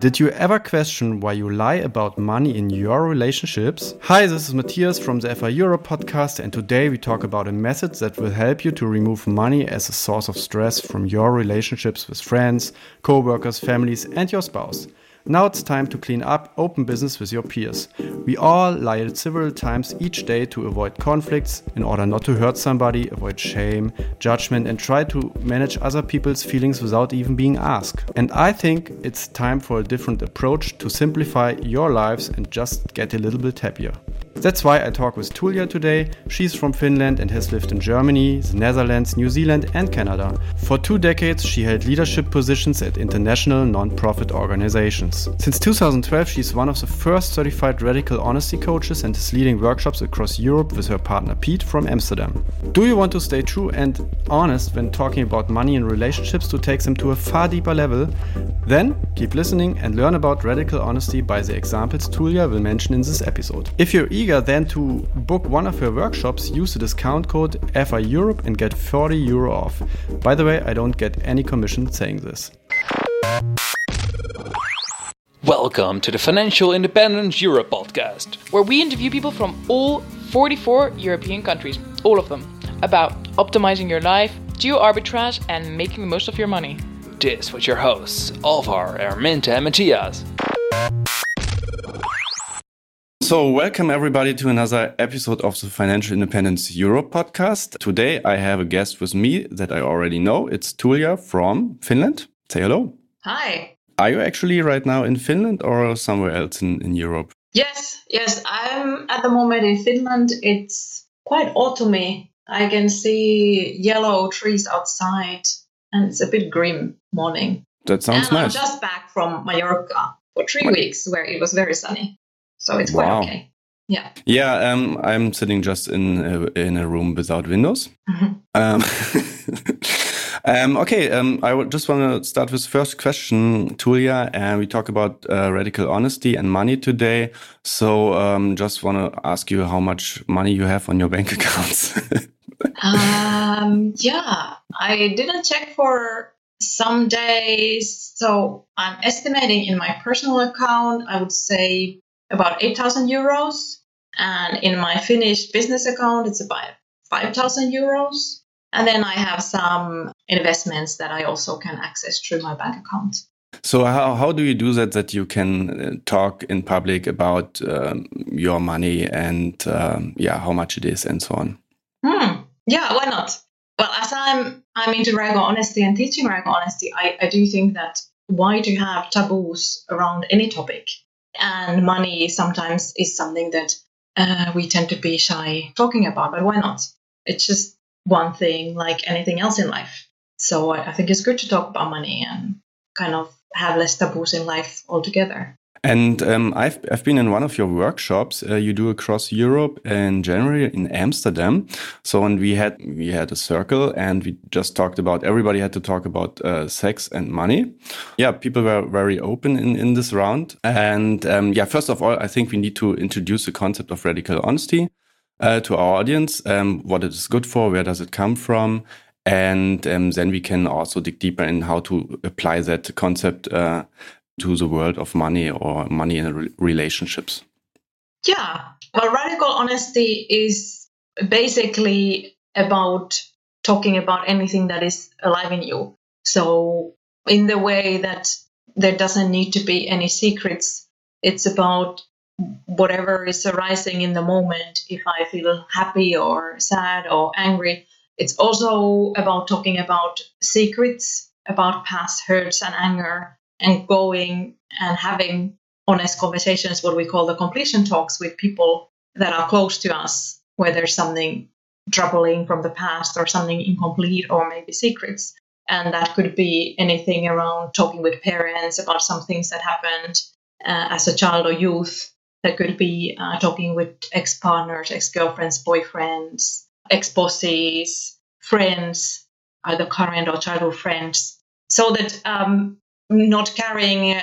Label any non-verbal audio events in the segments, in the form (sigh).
Did you ever question why you lie about money in your relationships? Hi, this is Matthias from the FI Europe podcast, and today we talk about a method that will help you to remove money as a source of stress from your relationships with friends, co workers, families, and your spouse. Now it's time to clean up open business with your peers. We all lie several times each day to avoid conflicts, in order not to hurt somebody, avoid shame, judgment, and try to manage other people's feelings without even being asked. And I think it's time for a different approach to simplify your lives and just get a little bit happier. That's why I talk with Tulia today. She's from Finland and has lived in Germany, the Netherlands, New Zealand, and Canada. For two decades, she held leadership positions at international non-profit organizations. Since 2012, she's one of the first certified radical honesty coaches and is leading workshops across Europe with her partner Pete from Amsterdam. Do you want to stay true and honest when talking about money and relationships to take them to a far deeper level? Then keep listening and learn about radical honesty by the examples Tulia will mention in this episode. If you're eager then to book one of her workshops, use the discount code FI Europe and get 40 euro off. By the way, I don't get any commission saying this. Welcome to the Financial Independence Europe podcast, where we interview people from all 44 European countries, all of them, about optimizing your life, geo arbitrage, and making the most of your money. This was your hosts, Alvar, Erminta, and Matthias. So, welcome everybody to another episode of the Financial Independence Europe podcast. Today, I have a guest with me that I already know. It's Tulia from Finland. Say hello. Hi. Are you actually right now in Finland or somewhere else in, in Europe? Yes, yes. I'm at the moment in Finland. It's quite autumny. I can see yellow trees outside, and it's a bit grim morning. That sounds and nice. I'm just back from Mallorca for three weeks, where it was very sunny. So it's quite wow. okay. Yeah. Yeah. Um, I'm sitting just in a, in a room without windows. Mm-hmm. Um, (laughs) um, okay. Um, I just want to start with the first question, Tulia, and we talk about uh, radical honesty and money today. So, um, just want to ask you how much money you have on your bank (laughs) accounts. um, yeah, I didn't check for some days. So I'm estimating in my personal account, I would say about 8,000 euros. And in my Finnish business account, it's about 5,000 euros. And then I have some investments that I also can access through my bank account. So how, how do you do that that you can uh, talk in public about um, your money and um, yeah how much it is and so on? Hmm. Yeah, why not? Well, as I'm I'm into radical honesty and teaching radical honesty, I, I do think that why do you have taboos around any topic? And money sometimes is something that uh, we tend to be shy talking about, but why not? It's just one thing like anything else in life. So I, I think it's good to talk about money and kind of have less taboos in life altogether. And um, I've I've been in one of your workshops uh, you do across Europe in January in Amsterdam. So and we had we had a circle and we just talked about everybody had to talk about uh, sex and money. Yeah, people were very open in in this round. And um, yeah, first of all, I think we need to introduce the concept of radical honesty uh, to our audience. Um, what it is good for, where does it come from, and um, then we can also dig deeper in how to apply that concept uh, to the world of money or money in re relationships? Yeah, well, radical honesty is basically about talking about anything that is alive in you. So, in the way that there doesn't need to be any secrets, it's about whatever is arising in the moment. If I feel happy or sad or angry, it's also about talking about secrets, about past hurts and anger, and going and having honest conversations, what we call the completion talks with people that are close to us, where there's something troubling from the past or something incomplete or maybe secrets. And that could be anything around talking with parents about some things that happened uh, as a child or youth. That could be uh, talking with ex partners, ex girlfriends, boyfriends, ex bosses, friends, either current or childhood friends. So that um, not carrying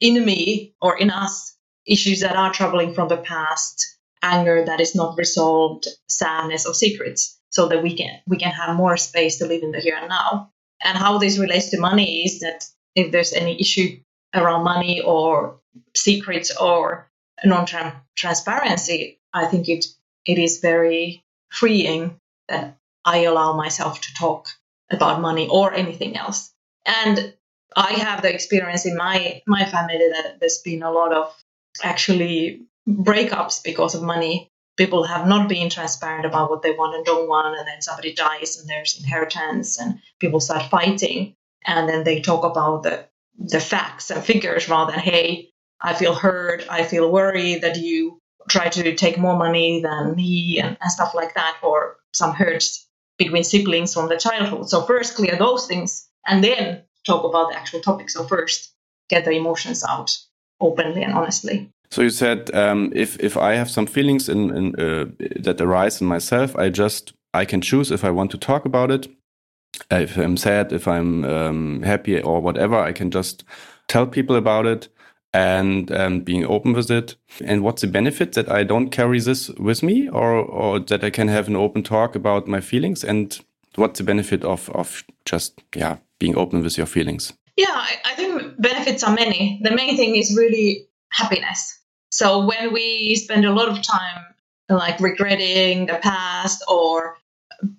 in me or in us issues that are troubling from the past, anger that is not resolved, sadness or secrets, so that we can we can have more space to live in the here and now. And how this relates to money is that if there's any issue around money or secrets or non-transparency, I think it it is very freeing that I allow myself to talk about money or anything else. And I have the experience in my my family that there's been a lot of actually breakups because of money. People have not been transparent about what they want and don't want, and then somebody dies and there's inheritance, and people start fighting, and then they talk about the the facts and figures rather than hey, I feel hurt, I feel worried that you try to take more money than me and, and stuff like that, or some hurts between siblings from the childhood. So first clear those things and then talk about the actual topic. So first get the emotions out openly and honestly. So you said um, if if I have some feelings in, in uh, that arise in myself, I just I can choose if I want to talk about it. If I'm sad, if I'm um, happy or whatever, I can just tell people about it and um, being open with it. And what's the benefit that I don't carry this with me, or or that I can have an open talk about my feelings? And what's the benefit of of just yeah being open with your feelings? Yeah, I, I think benefits are many. The main thing is really happiness. So when we spend a lot of time like regretting the past or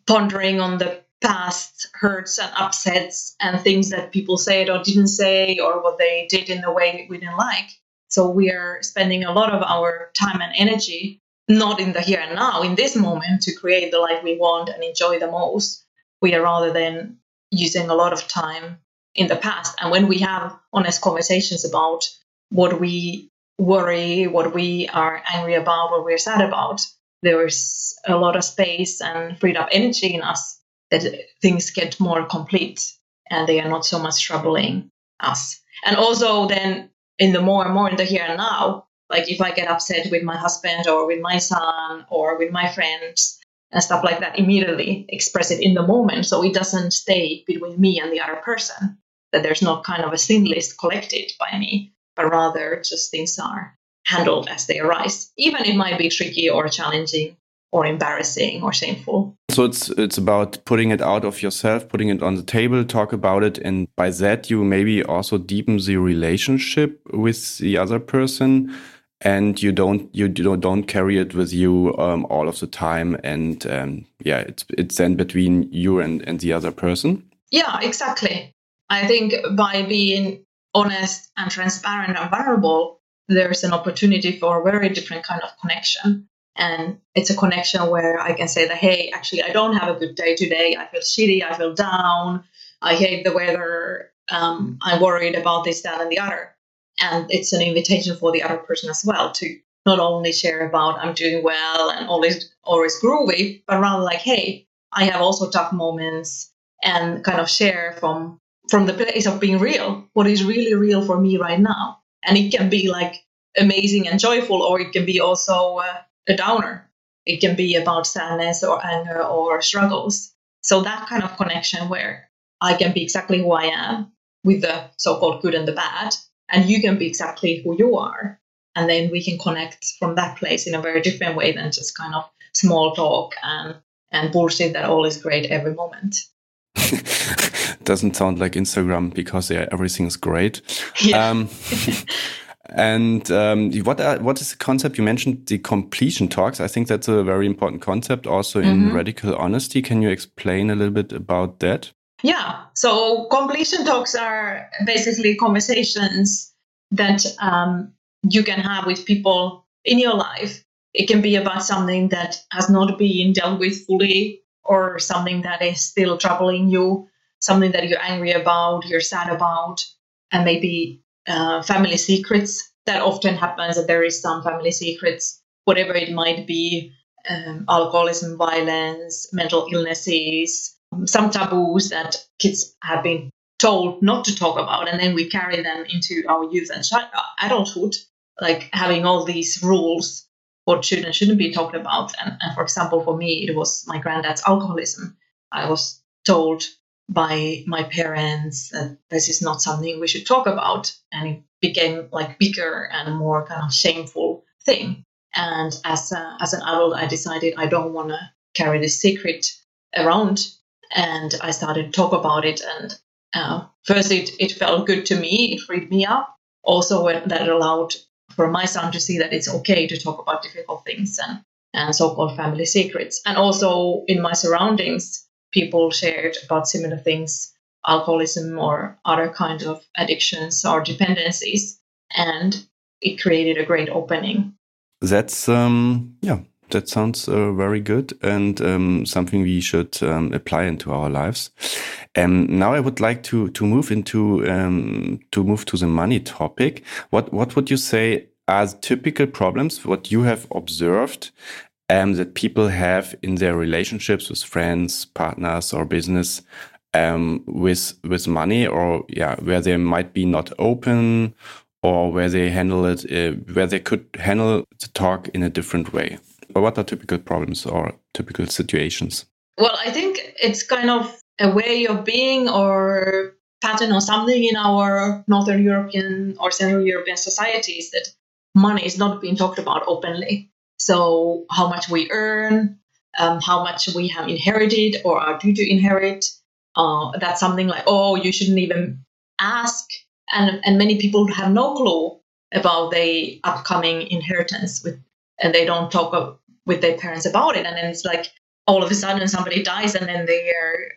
pondering on the past hurts and upsets and things that people said or didn't say or what they did in a way we didn't like. So we are spending a lot of our time and energy not in the here and now, in this moment, to create the life we want and enjoy the most. We are rather than using a lot of time in the past. And when we have honest conversations about what we worry, what we are angry about, what we're sad about, there is a lot of space and freed up energy in us that things get more complete and they are not so much troubling us. And also then in the more and more in the here and now, like if I get upset with my husband or with my son or with my friends and stuff like that, immediately express it in the moment so it doesn't stay between me and the other person. That there's not kind of a sin list collected by me, but rather just things are handled as they arise. Even it might be tricky or challenging or embarrassing or shameful. So it's it's about putting it out of yourself, putting it on the table, talk about it, and by that you maybe also deepen the relationship with the other person, and you don't you don't carry it with you um, all of the time, and um, yeah, it's it's then between you and and the other person. Yeah, exactly. I think by being honest and transparent and vulnerable, there's an opportunity for a very different kind of connection and it's a connection where I can say that, hey, actually, I don't have a good day today. I feel shitty. I feel down. I hate the weather. Um, I'm worried about this, that, and the other. And it's an invitation for the other person as well to not only share about I'm doing well and always always groovy, but rather like, hey, I have also tough moments and kind of share from from the place of being real, what is really real for me right now. And it can be like amazing and joyful, or it can be also uh, a downer. It can be about sadness or anger or struggles. So that kind of connection where I can be exactly who I am with the so-called good and the bad, and you can be exactly who you are. And then we can connect from that place in a very different way than just kind of small talk and, and bullshit that all is great every moment. (laughs) Doesn't sound like Instagram because yeah, everything is great. Yeah. Um, (laughs) And um, what are, what is the concept you mentioned? The completion talks. I think that's a very important concept, also in mm -hmm. radical honesty. Can you explain a little bit about that? Yeah. So completion talks are basically conversations that um, you can have with people in your life. It can be about something that has not been dealt with fully, or something that is still troubling you, something that you're angry about, you're sad about, and maybe uh, family secrets. That often happens that there is some family secrets, whatever it might be, um, alcoholism, violence, mental illnesses, some taboos that kids have been told not to talk about, and then we carry them into our youth and uh, adulthood, like having all these rules what should and shouldn't be talked about. And, and for example, for me, it was my granddad's alcoholism. I was told by my parents that this is not something we should talk about and it became like bigger and more kind of shameful thing and as a, as an adult i decided i don't want to carry this secret around and i started to talk about it and uh, first it, it felt good to me it freed me up also that allowed for my son to see that it's okay to talk about difficult things and, and so-called family secrets. And also in my surroundings, people shared about similar things, alcoholism or other kinds of addictions or dependencies. And it created a great opening. That's um yeah, that sounds uh, very good and um, something we should um, apply into our lives. Um, now I would like to to move into um, to move to the money topic. What what would you say are typical problems? What you have observed um, that people have in their relationships with friends, partners, or business um, with with money, or yeah, where they might be not open, or where they handle it, uh, where they could handle the talk in a different way. What are typical problems or typical situations? Well, I think it's kind of a way of being or pattern or something in our Northern European or Central European societies that money is not being talked about openly. So, how much we earn, um, how much we have inherited or are due to inherit, uh, that's something like, oh, you shouldn't even ask. And, and many people have no clue about the upcoming inheritance with, and they don't talk with their parents about it. And then it's like all of a sudden somebody dies and then they are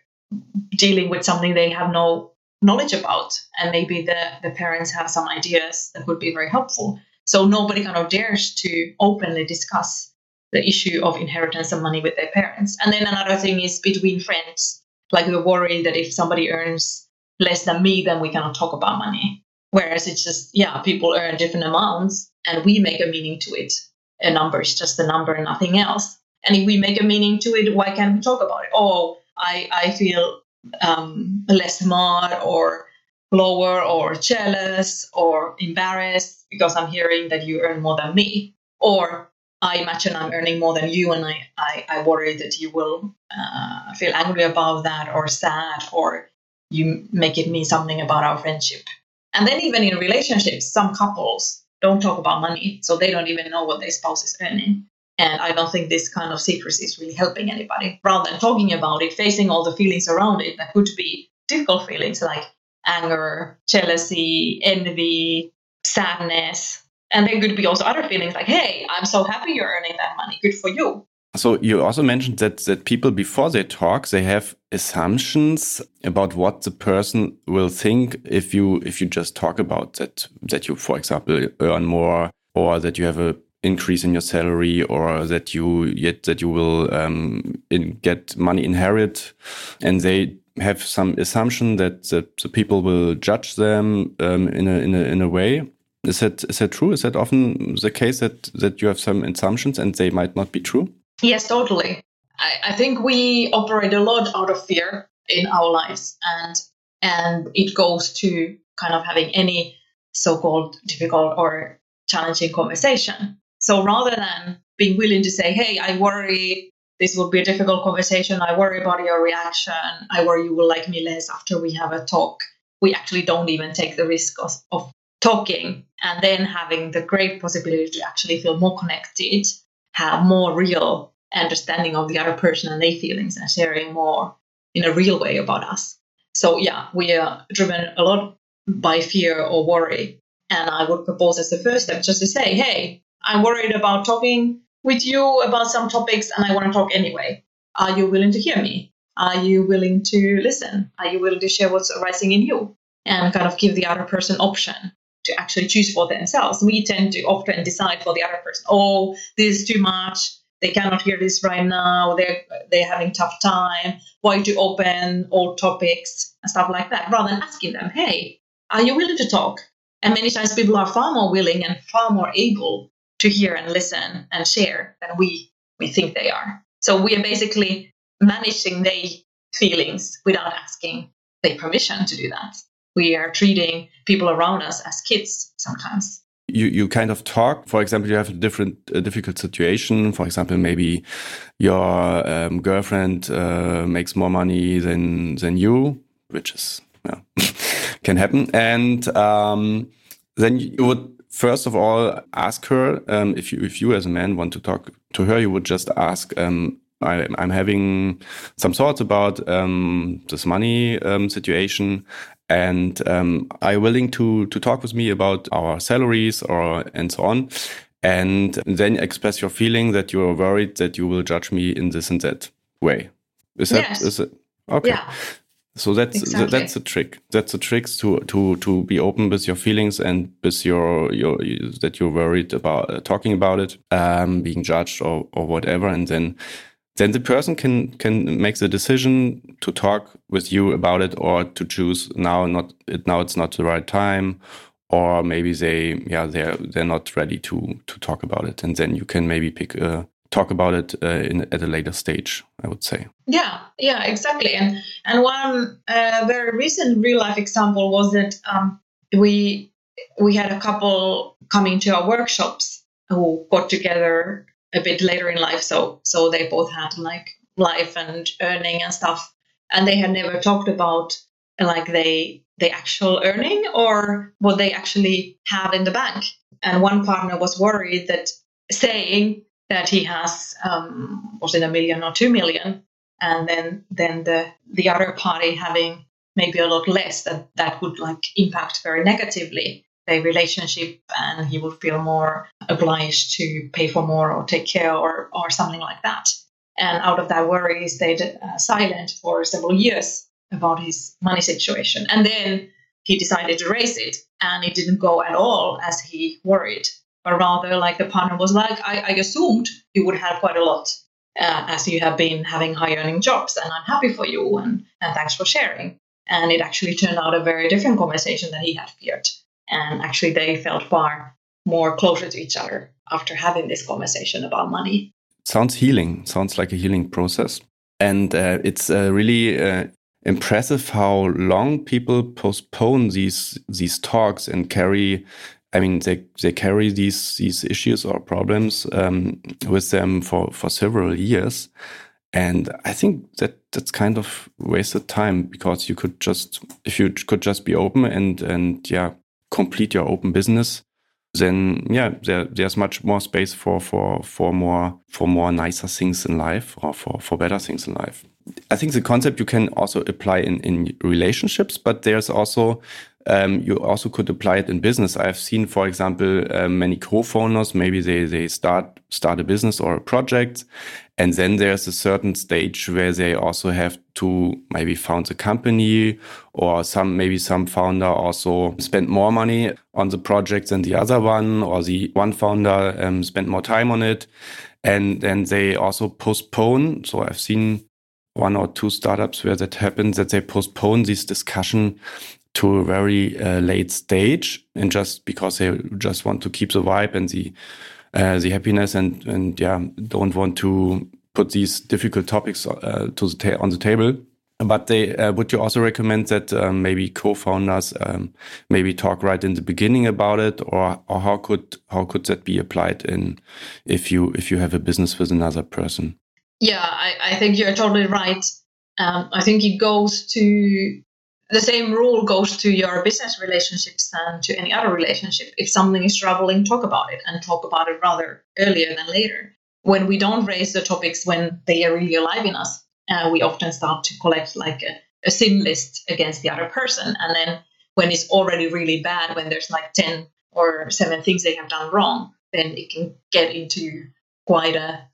dealing with something they have no knowledge about. And maybe the, the parents have some ideas that would be very helpful. So nobody kind of dares to openly discuss the issue of inheritance and money with their parents. And then another thing is between friends. Like we're worried that if somebody earns less than me, then we cannot talk about money. Whereas it's just, yeah, people earn different amounts and we make a meaning to it. A number is just a number and nothing else. And if we make a meaning to it, why can't we talk about it? Oh, I, I feel um, less smart or lower or jealous or embarrassed because I'm hearing that you earn more than me. Or I imagine I'm earning more than you and I, I, I worry that you will uh, feel angry about that or sad or you make it mean something about our friendship. And then even in relationships, some couples don't talk about money, so they don't even know what their spouse is earning. And I don't think this kind of secrecy is really helping anybody. Rather than talking about it, facing all the feelings around it that could be difficult feelings like anger, jealousy, envy, sadness. And there could be also other feelings like, hey, I'm so happy you're earning that money. Good for you. So you also mentioned that that people before they talk they have assumptions about what the person will think if you if you just talk about that that you for example earn more or that you have a increase in your salary or that you yet that you will um, in, get money inherit. And they have some assumption that, that the people will judge them um, in a in a in a way. Is that is that true? Is that often the case that that you have some assumptions and they might not be true Yes, totally. I, I think we operate a lot out of fear in our lives, and and it goes to kind of having any so-called difficult or challenging conversation. So rather than being willing to say, "Hey, I worry this will be a difficult conversation. I worry about your reaction. I worry you will like me less after we have a talk." We actually don't even take the risk of, of talking and then having the great possibility to actually feel more connected have more real understanding of the other person and their feelings and sharing more in a real way about us. So yeah, we are driven a lot by fear or worry. And I would propose as the first step just to say, hey, I'm worried about talking with you about some topics and I want to talk anyway. Are you willing to hear me? Are you willing to listen? Are you willing to share what's arising in you? And kind of give the other person option to actually choose for themselves. We tend to often decide for the other person, oh, this is too much. They cannot hear this right now. They're they're having tough time. Why to open all topics and stuff like that, rather than asking them, hey, are you willing to talk? And many times people are far more willing and far more able to hear and listen and share than we we think they are. So we are basically managing their feelings without asking their permission to do that we are treating people around us as kids sometimes. You you kind of talk for example you have a different a difficult situation. For example maybe your um, girlfriend uh, makes more money than than you which is yeah (laughs) can happen. And um, then you would first of all ask her um, if you if you as a man want to talk to her you would just ask um, I, am having some thoughts about um, this money um, situation, and um, are you willing to to talk with me about our salaries or and so on and then express your feeling that you are worried that you will judge me in this and that way is that Yes. is it okay Yeah. so that's Exactly. that's a trick that's a trick to to to be open with your feelings and with your your that you're worried about uh, talking about it um being judged or or whatever and then then the person can can make the decision to talk with you about it or to choose now not it now it's not the right time or maybe they yeah they're they're not ready to to talk about it and then you can maybe pick uh, talk about it uh, in at a later stage i would say Yeah, yeah, exactly. And and one uh, very recent real life example was that um, we we had a couple coming to our workshops who got together a bit later in life. So so they both had like life and earning and stuff, and they had never talked about like they the actual earning or what they actually have in the bank. And one partner was worried that saying that he has um, was it a million or two million and then then the the other party having maybe a lot less that that would like impact very negatively their relationship and he would feel more obliged to pay for more or take care or or something like that. And out of that worry he stayed uh, silent for several years about his money situation. And then he decided to raise it and it didn't go at all as he worried. But rather like the partner was like i, I assumed you would have quite a lot uh, as you have been having high earning jobs and i'm happy for you and, and thanks for sharing. And it actually turned out a very different conversation than he had feared and actually they felt far more closer to each other after having this conversation about money. Sounds healing. Sounds like a healing process. And uh, it's uh, really uh, impressive how long people postpone these these talks and carry I mean, they, they carry these these issues or problems um, with them for, for several years, and I think that that's kind of wasted time because you could just if you could just be open and and yeah complete your open business, then yeah there, there's much more space for for for more for more nicer things in life or for for better things in life. I think the concept you can also apply in in relationships, but there's also um, you also could apply it in business. I've seen, for example, uh, many co-founders, maybe they, they start, start a business or a project. And then there's a certain stage where they also have to maybe found a company or some, maybe some founder also spend more money on the project than the other one or the one founder um, spent more time on it. And then they also postpone. So I've seen one or two startups where that happens that they postpone this discussion to a very uh, late stage and just because they just want to keep the vibe and the uh, the happiness and and yeah don't want to put these difficult topics uh, to the ta- on the table. But they uh, would you also recommend that um, maybe co-founders um, maybe talk right in the beginning about it? Or or how could how could that be applied in if you if you have a business with another person? Yeah i, I think you're totally right. Um, i think it goes to the same rule goes to your business relationships and to any other relationship. If something is troubling, talk about it and talk about it rather earlier than later. When we don't raise the topics when they are really alive in us, uh, we often start to collect like a, a sin list against the other person. And then when it's already really bad, when there's like 10 or seven things they have done wrong, then it can get into quite a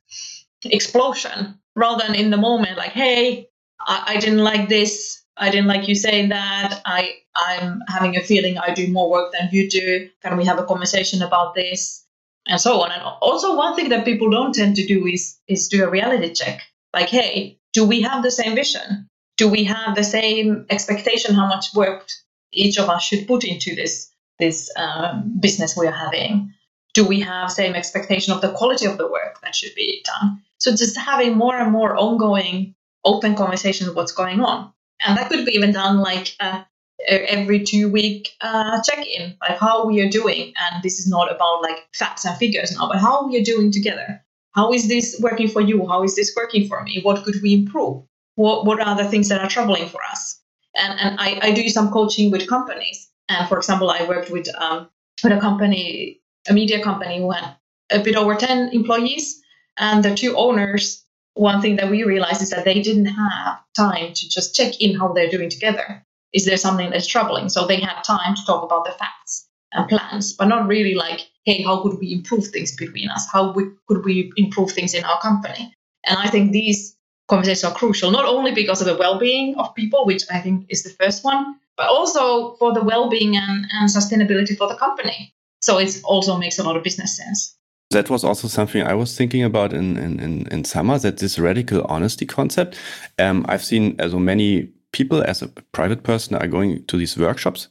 explosion rather than in the moment like, hey, I, I didn't like this I didn't like you saying that. I I'm having a feeling I do more work than you do. Can we have a conversation about this? And so on. And also one thing that people don't tend to do is is do a reality check. Like, hey, do we have the same vision? Do we have the same expectation how much work each of us should put into this this um, business we are having? Do we have same expectation of the quality of the work that should be done? So just having more and more ongoing open conversation of what's going on and that could be even done like uh, every two week uh, check in, like how we are doing. And this is not about like facts and figures now, but how we are doing together. How is this working for you? How is this working for me? What could we improve? What What are the things that are troubling for us? And and I, I do some coaching with companies. And for example, I worked with um, with a company, a media company who had a bit over ten employees, and the two owners one thing that we realized is that they didn't have time to just check in how they're doing together. is there something that's troubling? So they had time to talk about the facts and plans, but not really like, hey, how could we improve things between us? How we, could we improve things in our company? And I think these conversations are crucial, not only because of the well-being of people, which I think is the first one, but also for the well-being and, and sustainability for the company. So it also makes a lot of business sense. That was also something I was thinking about in in, in, summer. That this radical honesty concept. Um, I've seen so many people as a private person are going to these workshops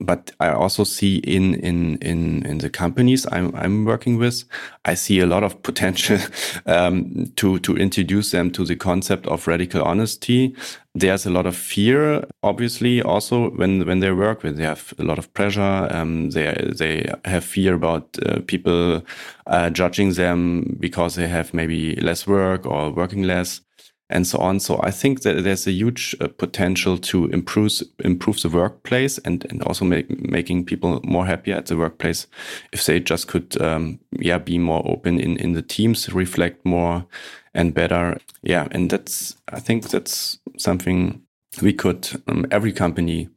but I also see in in in in the companies I'm I'm working with, I see a lot of potential (laughs) um, to to introduce them to the concept of radical honesty. There's a lot of fear, obviously, also when when they work, with. they have a lot of pressure. Um, they they have fear about uh, people uh, judging them because they have maybe less work or working less and so on. So I think that there's a huge uh, potential to improve improve the workplace and and also make, making people more happier at the workplace if they just could um, yeah be more open in in the teams, reflect more and better. Yeah, and that's I think that's something we could um, every company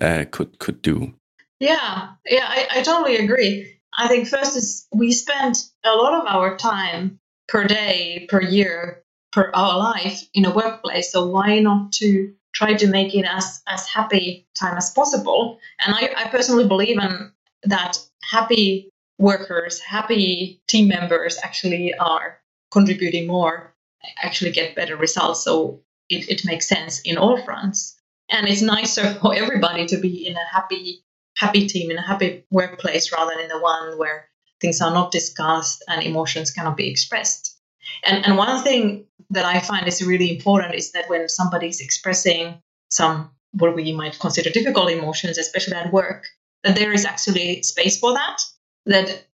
uh, could could do. Yeah, yeah, I, I totally agree. I think first is we spend a lot of our time per day per year per our life in a workplace. So why not to try to make it as as happy time as possible? And I, I personally believe in that happy workers, happy team members actually are contributing more, actually get better results. So it, it makes sense in all fronts. And it's nicer (laughs) for everybody to be in a happy happy team in a happy workplace rather than in the one where things are not discussed and emotions cannot be expressed. And, and one thing that I find is really important is that when somebody is expressing some what we might consider difficult emotions, especially at work, that there is actually space for that, that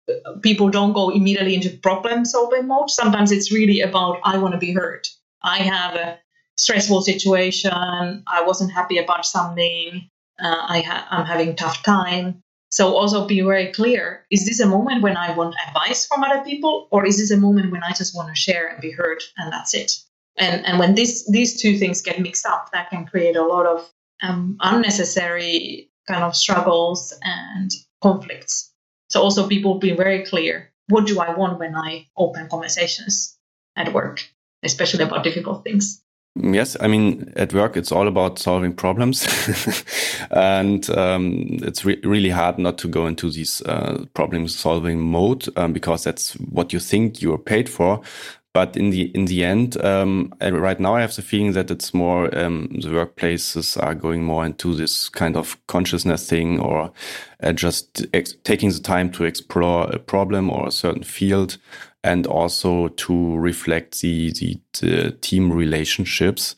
people don't go immediately into problem solving mode. Sometimes it's really about, I want to be heard. I have a stressful situation. I wasn't happy about something. Uh, I I'm having tough time. So also be very clear is this a moment when I want advice from other people, or is this a moment when I just want to share and be heard and that's it? And, and when this, these two things get mixed up, that can create a lot of um, unnecessary kind of struggles and conflicts. So also people be very clear what do I want when I open conversations at work, especially about difficult things. Yes, I mean, at work, it's all about solving problems. (laughs) and um, it's re really hard not to go into this uh, problem solving mode um, because that's what you think you're paid for. But in the in the end, um, right now I have the feeling that it's more um, the workplaces are going more into this kind of consciousness thing, or uh, just taking the time to explore a problem or a certain field, and also to reflect the, the, the team relationships.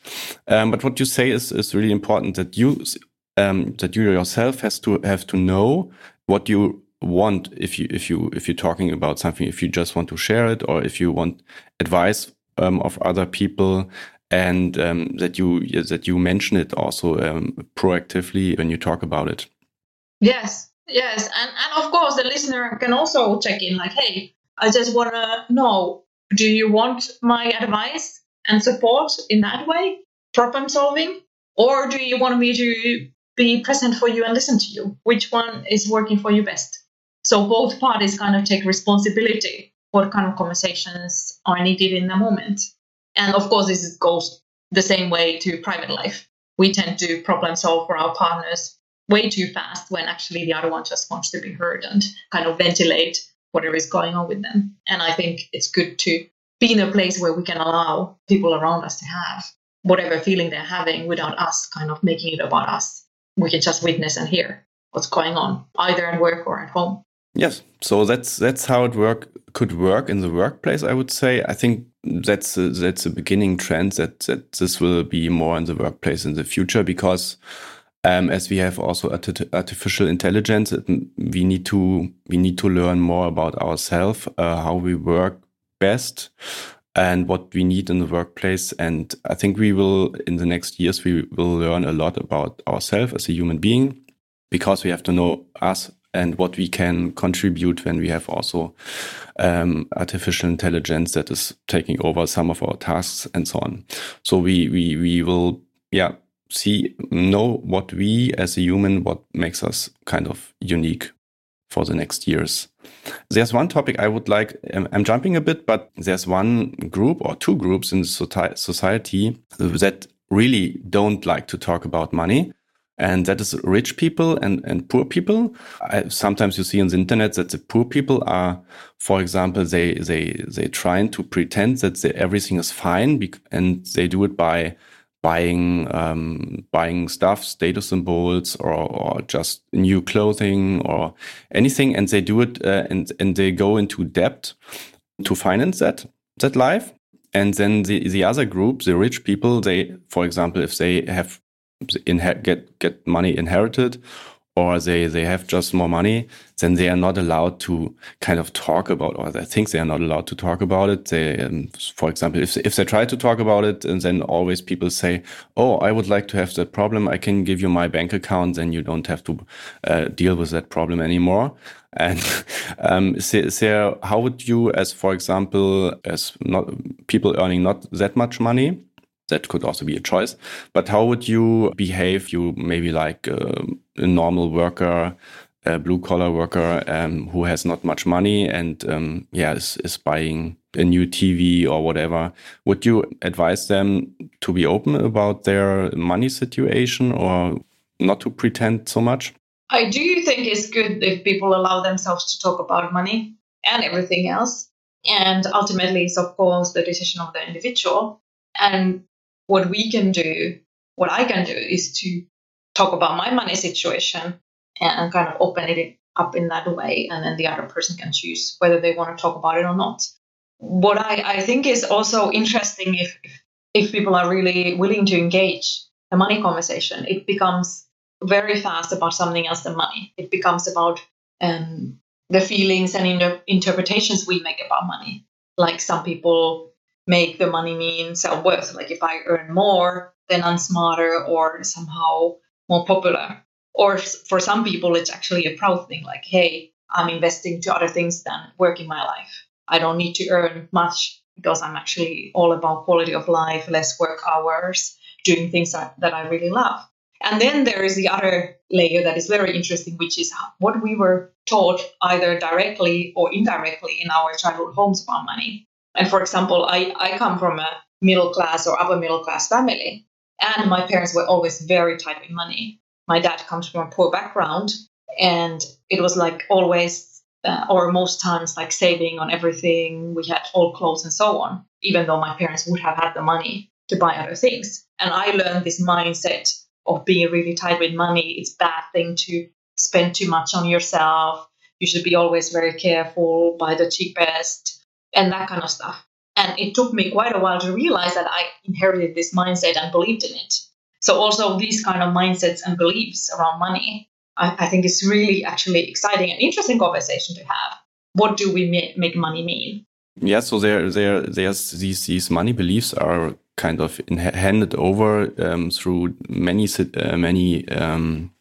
Um, but what you say is, is really important that you, um, that you yourself has to have to know what you want if you, if you, if you're talking about something, if you just want to share it or if you want advice um, of other people and um, that you, that you mention it also um, proactively when you talk about it. Yes, yes. And, and of course the listener can also check in like, hey, I just want to know do you want my advice and support in that way, problem solving? Or do you want me to be present for you and listen to you? Which one is working for you best? So both parties kind of take responsibility what kind of conversations are needed in the moment. And of course, this goes the same way to private life. We tend to problem solve for our partners way too fast when actually the other one just wants to be heard and kind of ventilate whatever is going on with them. And I think it's good to be in a place where we can allow people around us to have whatever feeling they're having without us kind of making it about us. We can just witness and hear what's going on, either at work or at home. Yes, so that's that's how it work could work in the workplace. I would say. I think that's a, that's a beginning trend that that this will be more in the workplace in the future because um, as we have also artificial intelligence, we need to we need to learn more about ourselves, uh, how we work best, and what we need in the workplace. And I think we will in the next years we will learn a lot about ourselves as a human being, because we have to know us and what we can contribute when we have also um, artificial intelligence that is taking over some of our tasks and so on. So we we we will yeah see know what we as a human what makes us kind of unique for the next years. There's one topic I would like, I'm jumping a bit, but there's one group or two groups in society that really don't like to talk about money. And that is rich people and, and poor people. I, sometimes you see on the internet that the poor people are, for example, they, they, they trying to pretend that they, everything is fine and they do it by buying um, buying stuff, status symbols, or, or just new clothing or anything, and they do it uh, and and they go into debt to finance that that life. And then the the other group, the rich people, they, for example, if they have get get money inherited or they they have just more money, then they are not allowed to kind of talk about, or they think they are not allowed to talk about it. They, um, for example, if if they try to talk about it, and then always people say, "Oh, I would like to have that problem. I can give you my bank account, then you don't have to uh, deal with that problem anymore." And (laughs) um, so, how would you, as for example, as not people earning not that much money, that could also be a choice. But how would you behave? You maybe like uh, a normal worker, a blue collar worker um, who has not much money and um, yeah is, is buying a new TV or whatever. Would you advise them to be open about their money situation or not to pretend so much? I do think it's good if people allow themselves to talk about money and everything else. And ultimately, it's of course the decision of the individual. And what we can do, what I can do, is to talk about my money situation and kind of open it up in that way. And then the other person can choose whether they want to talk about it or not. What I, I think is also interesting if, if, people are really willing to engage the money conversation, it becomes very fast about something else than money. It becomes about um, the feelings and inter- interpretations we make about money. Like some people make the money mean self worth. Like if I earn more, then I'm smarter or somehow more popular. Or for some people, it's actually a proud thing. Like, hey, I'm investing to other things than working my life. I don't need to earn much because I'm actually all about quality of life, less work hours, doing things that, that I really love. And then there is the other layer that is very interesting, which is what we were taught either directly or indirectly in our childhood homes about money. And for example, I, I come from a middle class or upper middle class family, and my parents were always very tight with money. My dad comes from a poor background, and it was like always, uh, or most times, like saving on everything. We had old clothes and so on, even though my parents would have had the money to buy other things. And I learned this mindset of being really tight with money. It's bad thing to spend too much on yourself. You should be always very careful, buy the cheapest and that kind of stuff. And it took me quite a while to realize that I inherited this mindset and believed in it. So also these kind of mindsets and beliefs around money, I, I think is really actually exciting and interesting conversation to have. What do we make, money mean? Yeah, so there, there, there's these these money beliefs are kind of handed over um, through many uh, many um,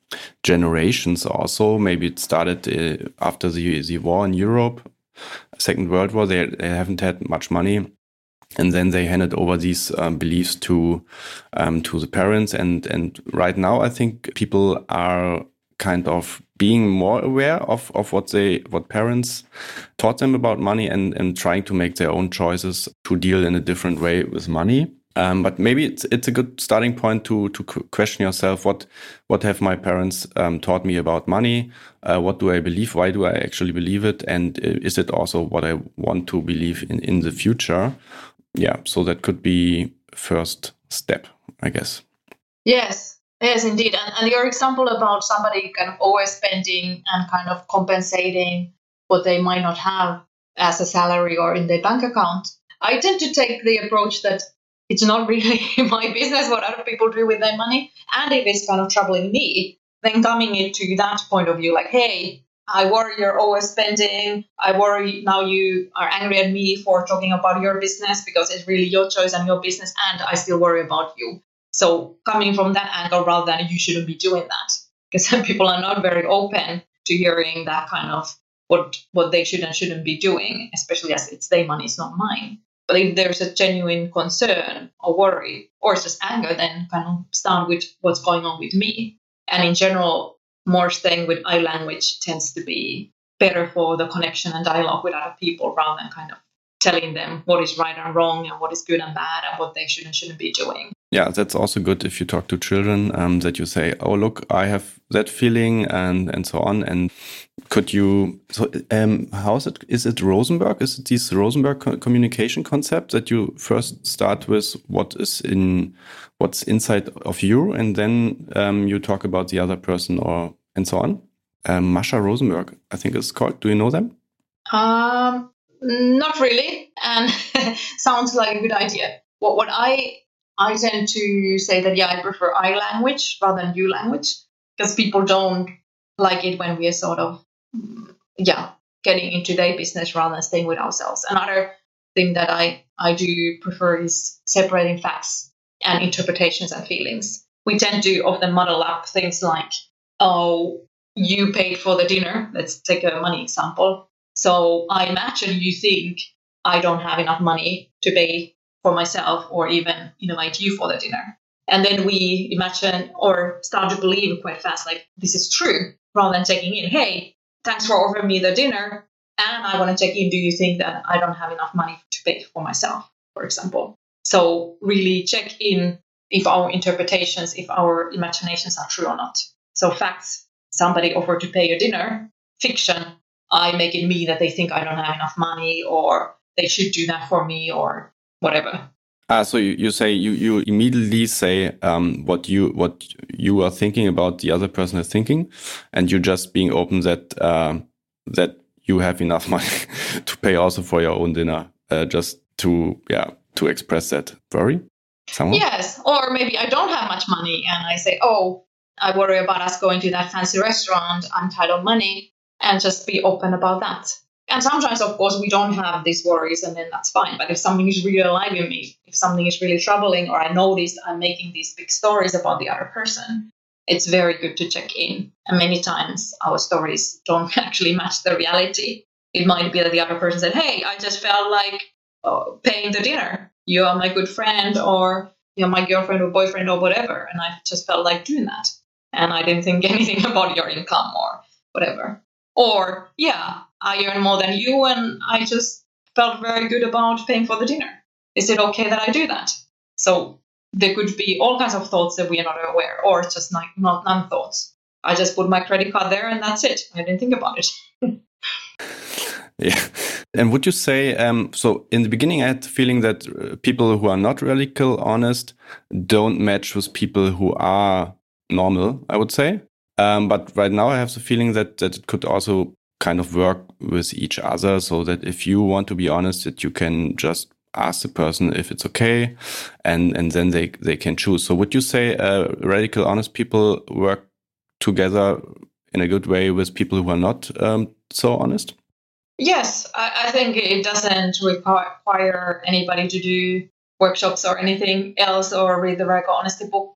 generations. Also, maybe it started uh, after the the war in Europe Second World War, they, they haven't had much money. And then they handed over these um, beliefs to um, to the parents. And and right now i think people are kind of being more aware of of what they what parents taught them about money and and trying to make their own choices to deal in a different way with money um, but maybe it's it's a good starting point to to question yourself what what have my parents um, taught me about money? Uh, what do I believe? Why do I actually believe it? And uh, is it also what I want to believe in in the future? Yeah, so that could be first step, I guess. Yes, yes, indeed. And, and your example about somebody kind of always spending and kind of compensating what they might not have as a salary or in their bank account. I tend to take the approach that it's not really (laughs) my business what other people do with their money. And if it's kind of troubling me, then coming into that point of view, like, hey, I worry you're overspending. I worry now you are angry at me for talking about your business because it's really your choice and your business, and I still worry about you. So coming from that angle rather than you shouldn't be doing that, because some people are not very open to hearing that kind of what what they should and shouldn't be doing, especially as it's their money, it's not mine. But if there's a genuine concern or worry or just anger, then kind of start with what's going on with me. And in general, more staying with I language tends to be better for the connection and dialogue with other people rather than kind of telling them what is right and wrong and what is good and bad and what they should and shouldn't be doing. Yeah, that's also good if you talk to children um, that you say, "Oh, look, I have that feeling," and and so on. And could you? So, um, how is it? Is it Rosenberg? Is it this Rosenberg co communication concept that you first start with what is in what's inside of you, and then um, you talk about the other person or and so on? Um, Marshall Rosenberg, I think it's called. Do you know them? Um, not really, and (laughs) sounds like a good idea. What what I I tend to say that yeah, I prefer I language rather than you language because people don't like it when we are sort of yeah getting into their business rather than staying with ourselves. Another thing that I I do prefer is separating facts and interpretations and feelings. We tend to often muddle up things like oh you paid for the dinner. Let's take a money example. So I imagine you think I don't have enough money to pay for myself or even invite you for the dinner. And then we imagine or start to believe quite fast, like this is true, rather than checking in, hey, thanks for offering me the dinner. And I want to check in, do you think that I don't have enough money to pay for myself, for example? So really check in if our interpretations, if our imaginations are true or not. So facts, somebody offered to pay your dinner. Fiction, I make it mean that they think I don't have enough money or they should do that for me or whatever. Ah, so you, you say you, you immediately say um, what you what you are thinking about the other person is thinking, and you're just being open that uh, that you have enough (laughs) money to pay also for your own dinner, uh, just to yeah to express that worry. Someone? Yes, or maybe I don't have much money, and I say, oh, I worry about us going to that fancy restaurant. I'm tight on money, and just be open about that. And sometimes, of course, we don't have these worries, and then that's fine. But if something is really alive in me, if something is really troubling, or I notice I'm making these big stories about the other person, it's very good to check in. And many times, our stories don't (laughs) actually match the reality. It might be that the other person said, Hey, I just felt like uh, paying the dinner. You are my good friend, or you're my girlfriend or boyfriend, or whatever. And I just felt like doing that. And I didn't think (laughs) anything about your income or whatever. Or, yeah, I earn more than you and I just felt very good about paying for the dinner. Is it okay that I do that? So there could be all kinds of thoughts that we are not aware, or just not, not none thoughts. I just put my credit card there and that's it. I didn't think about it. (laughs) yeah. And would you say, um, so in the beginning, I had the feeling that uh, people who are not radical honest don't match with people who are normal, I would say. Um, but right now, I have the feeling that that it could also kind of work with each other, so that if you want to be honest, that you can just ask the person if it's okay, and and then they they can choose. So, would you say uh, radical honest people work together in a good way with people who are not um, so honest? Yes, I, I think it doesn't require anybody to do workshops or anything else or read the radical honesty book.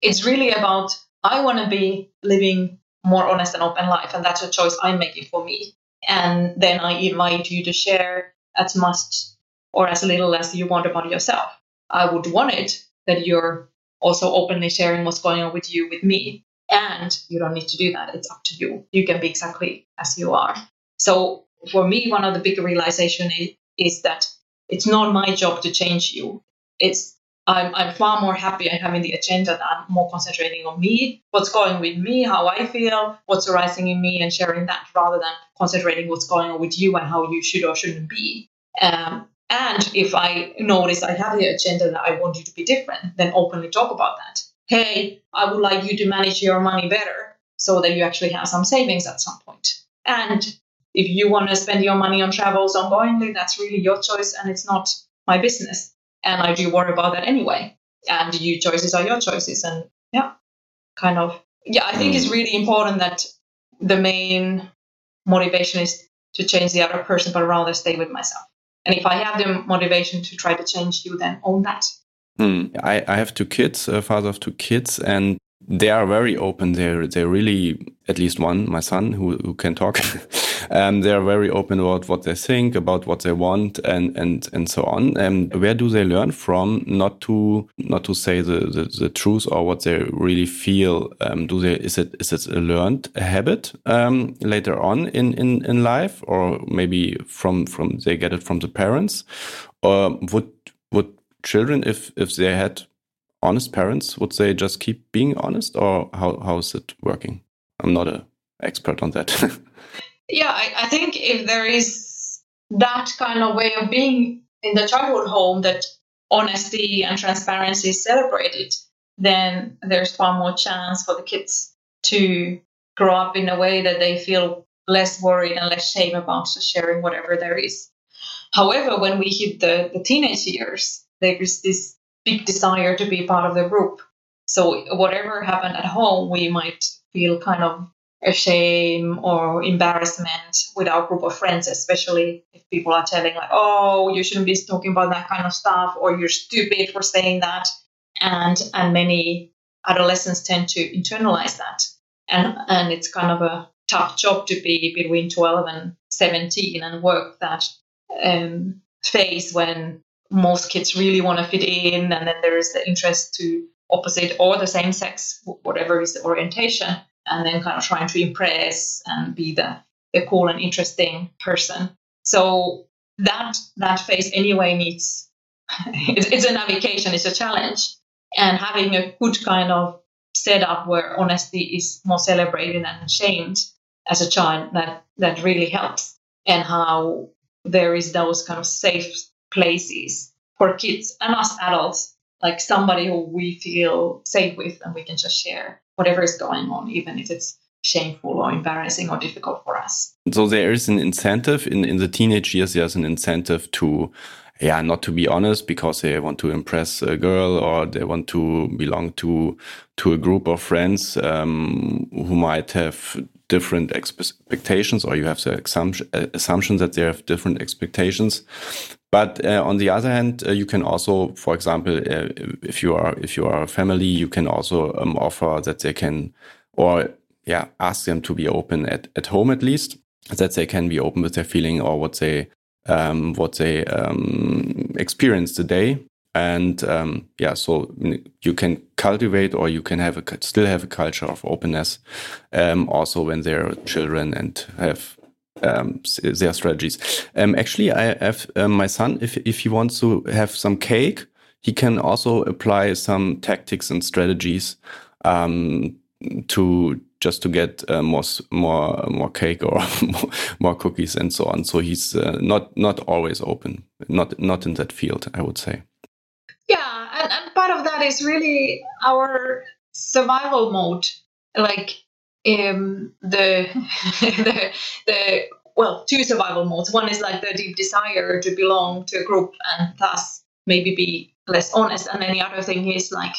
It's really about I want to be living more honest and open life, and that's a choice I'm making for me. And then I invite you to share as much or as little as you want about yourself. I would want it that you're also openly sharing what's going on with you with me. And you don't need to do that. It's up to you. You can be exactly as you are. So for me, one of the big realization is, is that it's not my job to change you. It's I'm, I'm far more happy and having the agenda that I'm more concentrating on me, what's going with me, how I feel, what's arising in me, and sharing that rather than concentrating what's going on with you and how you should or shouldn't be. Um, and if I notice I have the agenda that I want you to be different, then openly talk about that. Hey, I would like you to manage your money better so that you actually have some savings at some point. And if you want to spend your money on travels ongoingly, that's really your choice and it's not my business and I do worry about that anyway. And your choices are your choices, and yeah, kind of yeah. I think it's mm. really important that the main motivation is to change the other person, but rather stay with myself. And if I have the motivation to try to change you, then own that. Hmm. I, I have two kids, a father of two kids, and they are very open. They're they're really at least one, my son, who who can talk. (laughs) um, they are very open about what they think, about what they want, and and and so on. And where do they learn from? Not to not to say the the, the truth or what they really feel? Um, do they is it is it a learned habit um, later on in, in in life, or maybe from from they get it from the parents, or would would children if if they had honest parents would they just keep being honest? Or how how is it working? I'm not an expert on that (laughs) yeah I, I think if there is that kind of way of being in the childhood home that honesty and transparency is celebrated then there's far more chance for the kids to grow up in a way that they feel less worried and less shame about sharing whatever there is however when we hit the, the teenage years there is this big desire to be part of the group. So whatever happened at home, we might feel kind of shame or embarrassment with our group of friends, especially if people are telling like, "Oh, you shouldn't be talking about that kind of stuff," or "You're stupid for saying that," and and many adolescents tend to internalize that, and and it's kind of a tough job to be between 12 and 17 and work that um, phase when most kids really want to fit in, and then there is the interest to opposite or the same sex, whatever is the orientation, and then kind of trying to impress and be the, the cool and interesting person. So that that phase anyway needs (laughs) it's, it's a navigation, it's a challenge, and having a good kind of setup where honesty is more celebrated and shamed as a child that that really helps, and how there is those kind of safe places for kids and us adults, like somebody who we feel safe with and we can just share whatever is going on, even if it's shameful or embarrassing or difficult for us. So there is an incentive in, in the teenage years, there's an incentive to yeah, not to be honest because they want to impress a girl or they want to belong to to a group of friends um, who might have different expectations or you have the assumption, assumption that they have different expectations. But uh, on the other hand uh, you can also for example uh, if you are if you are a family you can also um, offer that they can or yeah ask them to be open at, at home at least that they can be open with their feeling or what they um, what they um, experience today and um, yeah so you can cultivate or you can have a still have a culture of openness um, also when they're children and have um, their strategies. Um, actually i have um, my son if, if he wants to have some cake he can also apply some tactics and strategies um, to just to get uh, more more more cake or (laughs) more, more, cookies and so on. So he's uh, not not always open not not in that field i would say and, part of that is really our survival mode. Like um, the, (laughs) the the well, two survival modes. One is like the deep desire to belong to a group and thus maybe be less honest, and then the other thing is like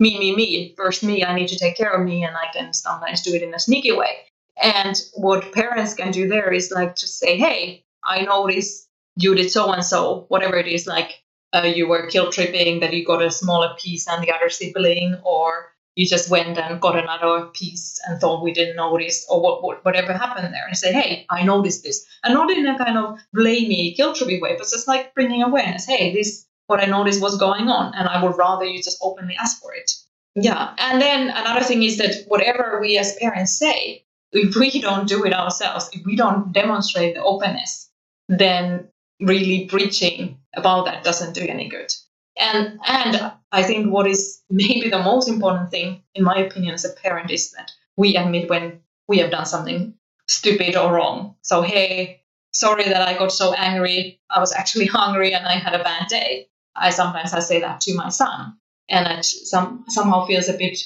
me, me, me. First, me. I need to take care of me, and I can sometimes do it in a sneaky way. And what parents can do there is like just say, "Hey, I noticed you did so and so, whatever it is. Like uh, you were guilt tripping that you got a smaller piece than the other sibling, or you just went and got another piece and thought we didn't notice, or what, what, whatever happened there, and say, hey, I noticed this, and not in a kind of blamey, guilt tripping way, but just like bringing awareness. Hey, this what I noticed was going on, and I would rather you just openly ask for it. Yeah, and then another thing is that whatever we as parents say, if we don't do it ourselves, if we don't demonstrate the openness, then really preaching about that doesn't do any good. And and I think what is maybe the most important thing, in my opinion, as a parent, is that we admit when we have done something stupid or wrong. So hey, sorry that I got so angry. I was actually (laughs) hungry and I had a bad day. I sometimes I say that to my son, and it some somehow feels a bit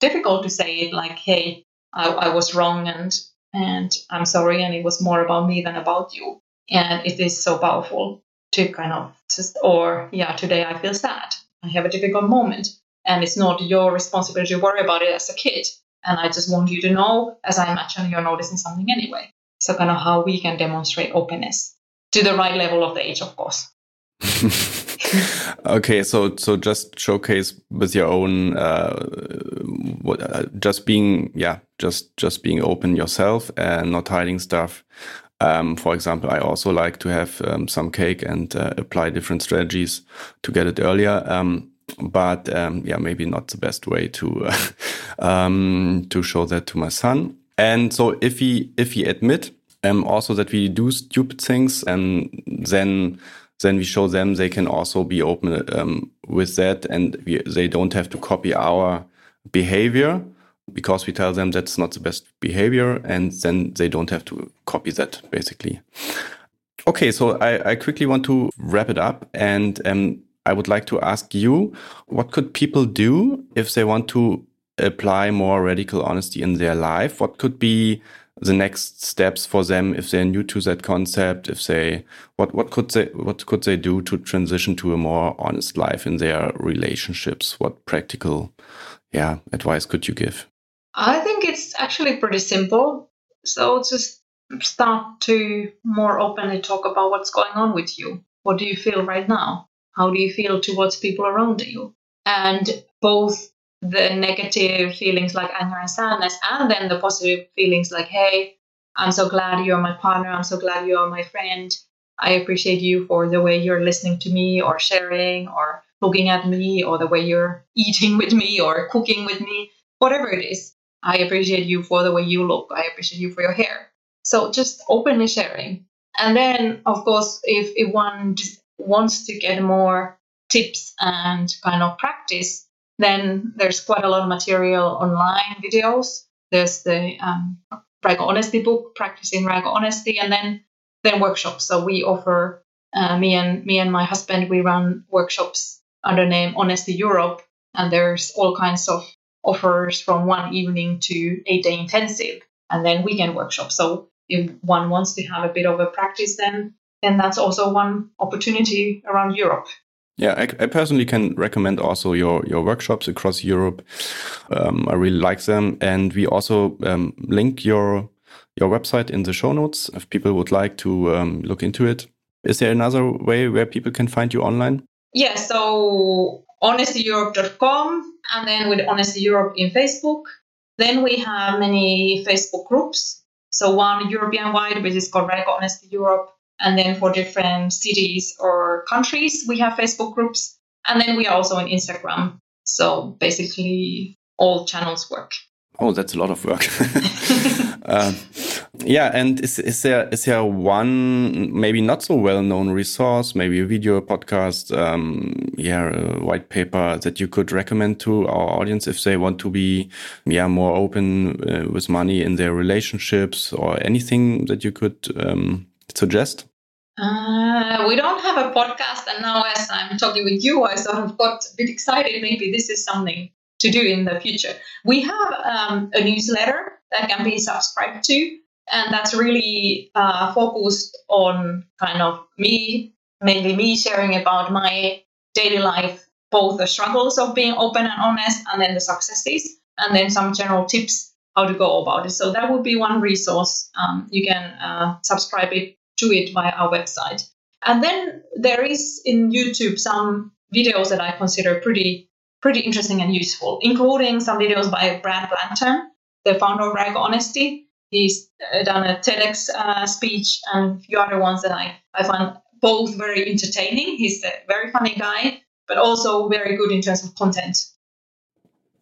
difficult to say it like, hey, I, I was wrong and and I'm sorry, and it was more about me than about you. And it is so powerful to kind of just, or yeah, today I feel sad. I have a difficult moment. And it's not your responsibility to worry about it as a kid. And I just want you to know, as I imagine you're noticing something anyway. So, kind of how we can demonstrate openness to the right level of the age, of course. (laughs) okay, so so just showcase with your own, uh, what, uh, just being, yeah, just just being open yourself and not hiding stuff Um, for example, I also like to have um, some cake and uh, apply different strategies to get it earlier. Um, but um, yeah, maybe not the best way to uh, (laughs) to show that to my son. And so if he if he admit um, also that we do stupid things, and then then we show them they can also be open with that, and we, they don't have to copy our behavior because we tell them that's not the best behavior, and then they don't have to copy that basically. Okay, so I, I quickly want to wrap it up, and um, I would like to ask you, what could people do if they want to apply more radical honesty in their life? What could be the next steps for them if they're new to that concept? If they what what could they what could they do to transition to a more honest life in their relationships? What practical yeah advice could you give? I think it's actually pretty simple. So just start to more openly talk about what's going on with you. What do you feel right now? How do you feel towards people around you? And both the negative feelings like anger and sadness, and then the positive feelings like, hey, I'm so glad you're my partner. I'm so glad you're my friend. I appreciate you for the way you're listening to me or sharing or looking at me or the way you're (laughs) eating with me or cooking with me, whatever it is. I appreciate you for the way you look. I appreciate you for your hair. So just openly sharing. And then, of course, if, if one just wants to get more tips and kind of practice, then there's quite a lot of material online videos. There's the um, Radical Honesty book, Practicing Radical Honesty, and then then workshops. So we offer uh, me and me and my husband we run workshops under name Honesty Europe, and there's all kinds of offers from one evening to eight day intensive, and then weekend workshops. So if one wants to have a bit of a practice, then then that's also one opportunity around Europe. Yeah, I, I, personally can recommend also your your workshops across Europe. Um, I really like them, and we also um, link your your website in the show notes if people would like to um, look into it. Is there another way where people can find you online? Yeah, so honestyeurope.com, and then with Honesty Europe in Facebook. Then we have many Facebook groups. So one European wide, which is called Radical Honesty Europe. And then for different cities or countries, we have Facebook groups. And then we are also on Instagram. So basically, all channels work. Oh, that's a lot of work. uh, (laughs) yeah, and is, is there is there one maybe not so well known resource, maybe a video, a podcast, um, yeah, a white paper that you could recommend to our audience if they want to be yeah more open uh, with money in their relationships or anything that you could um, suggest? Uh, we don't have a podcast, and now as I'm talking with you, I sort of got a bit excited. Maybe this is something to do in the future. We have um, a newsletter that can be subscribed to, and that's really uh, focused on kind of me, mainly me sharing about my daily life, both the struggles of being open and honest, and then the successes, and then some general tips how to go about it. So that would be one resource. Um, you can uh, subscribe it to it via our website. And then there is in YouTube some videos that I consider pretty pretty interesting and useful, including some videos by Brad Blanton, the founder of Radical Honesty. He's uh, done a TEDx uh, speech and a few other ones that I, I find both very entertaining. He's a very funny guy, but also very good in terms of content.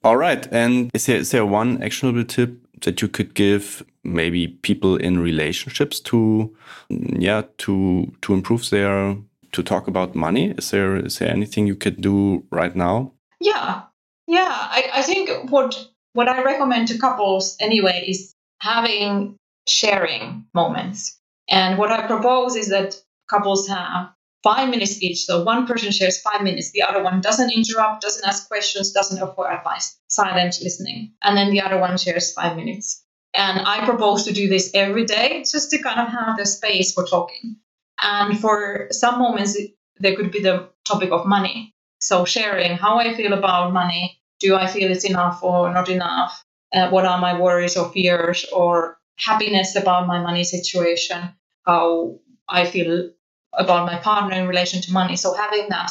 All right. And is there, is there one actionable tip that you could give maybe people in relationships to yeah to to improve their to talk about money is there is there anything you could do right now yeah yeah i, I think what what i recommend to couples anyway is having sharing moments and what i propose is that couples have five minutes each. So one person shares five minutes, the other one doesn't interrupt, doesn't ask questions, doesn't offer advice, silent listening. And then the other one shares five minutes. And I propose to do this every day just to kind of have the space for talking. And for some moments, there could be the topic of money. So sharing how I feel about money. Do I feel it's enough or not enough? Uh, what are my worries or fears or happiness about my money situation? How I feel about my partner in relation to money. So having that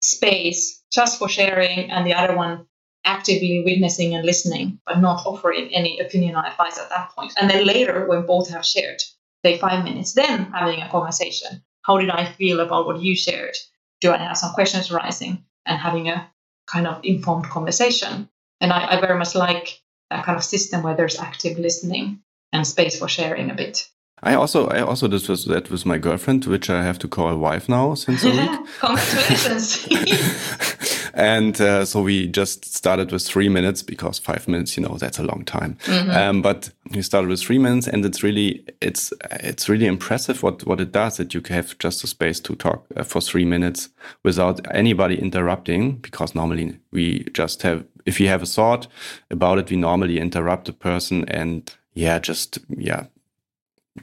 space just for sharing and the other one actively witnessing and listening, but not offering any opinion or advice at that point. And then later, when both have shared, say five minutes, then having a conversation. How did I feel about what you shared? Do I have some questions arising? And having a kind of informed conversation. And I, I very much like that kind of system where there's active listening and space for sharing a bit. I also I also was that with my girlfriend, which I have to call wife now since a week. (laughs) Congratulations. (laughs) and uh, so we just started with three minutes because five minutes, you know, that's a long time. Mm-hmm. Um, but we started with three minutes, and it's really it's it's really impressive what what it does that you have just a space to talk uh, for three minutes without anybody interrupting. Because normally we just have if you have a thought about it, we normally interrupt the person and yeah, just yeah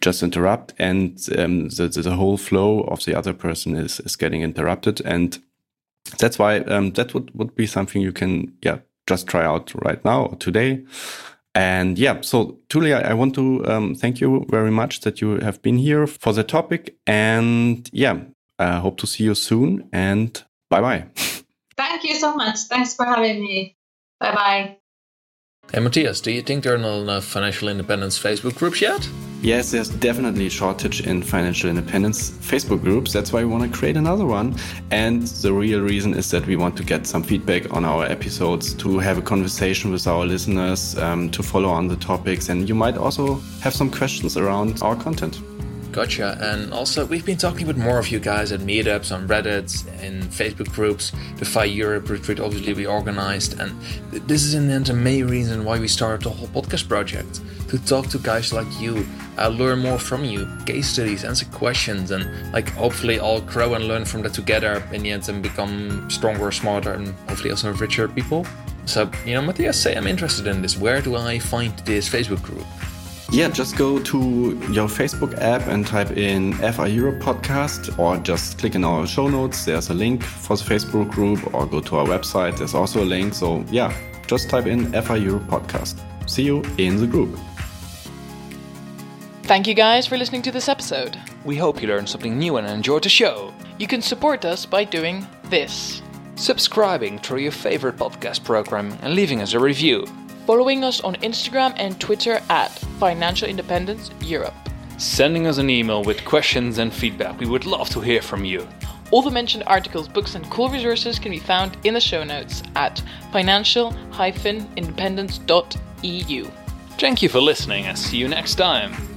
just interrupt and um, the, the whole flow of the other person is, is getting interrupted. And that's why um, that would, would be something you can, yeah, just try out right now or today. And yeah, so Tuli, I, I want to um, thank you very much that you have been here for the topic. And yeah, I hope to see you soon and bye bye. Thank you so much. Thanks for having me. Bye bye. Hey Matthias, do you think there are not enough financial independence Facebook groups yet? Yes, there's definitely shortage in financial independence Facebook groups. That's why we want to create another one. And the real reason is that we want to get some feedback on our episodes, to have a conversation with our listeners, um, to follow on the topics. And you might also have some questions around our content. Gotcha. And also, we've been talking with more of you guys at meetups, on Reddit, in Facebook groups. The FI Europe retreat, obviously, we organized. And this is in the end the main reason why we started the whole podcast project to talk to guys like you, uh, learn more from you, case studies, answer questions, and like hopefully all grow and learn from that together in the end and become stronger, smarter, and hopefully also richer people. So, you know, Matthias, say I'm interested in this. Where do I find this Facebook group? Yeah, just go to your Facebook app and type in FI Europe podcast or just click in our show notes. There's a link for the Facebook group or go to our website. There's also a link. So yeah, just type in FI Europe podcast. See you in the group. Thank you guys for listening to this episode. We hope you learned something new and enjoyed the show. You can support us by doing this. Subscribing through your favorite podcast program and leaving us a review following us on Instagram and Twitter at Financial Independence Europe. Sending us an email with questions and feedback. We would love to hear from you. All the mentioned articles, books, and cool resources can be found in the show notes at financial-independence.eu. Thank you for listening and see you next time.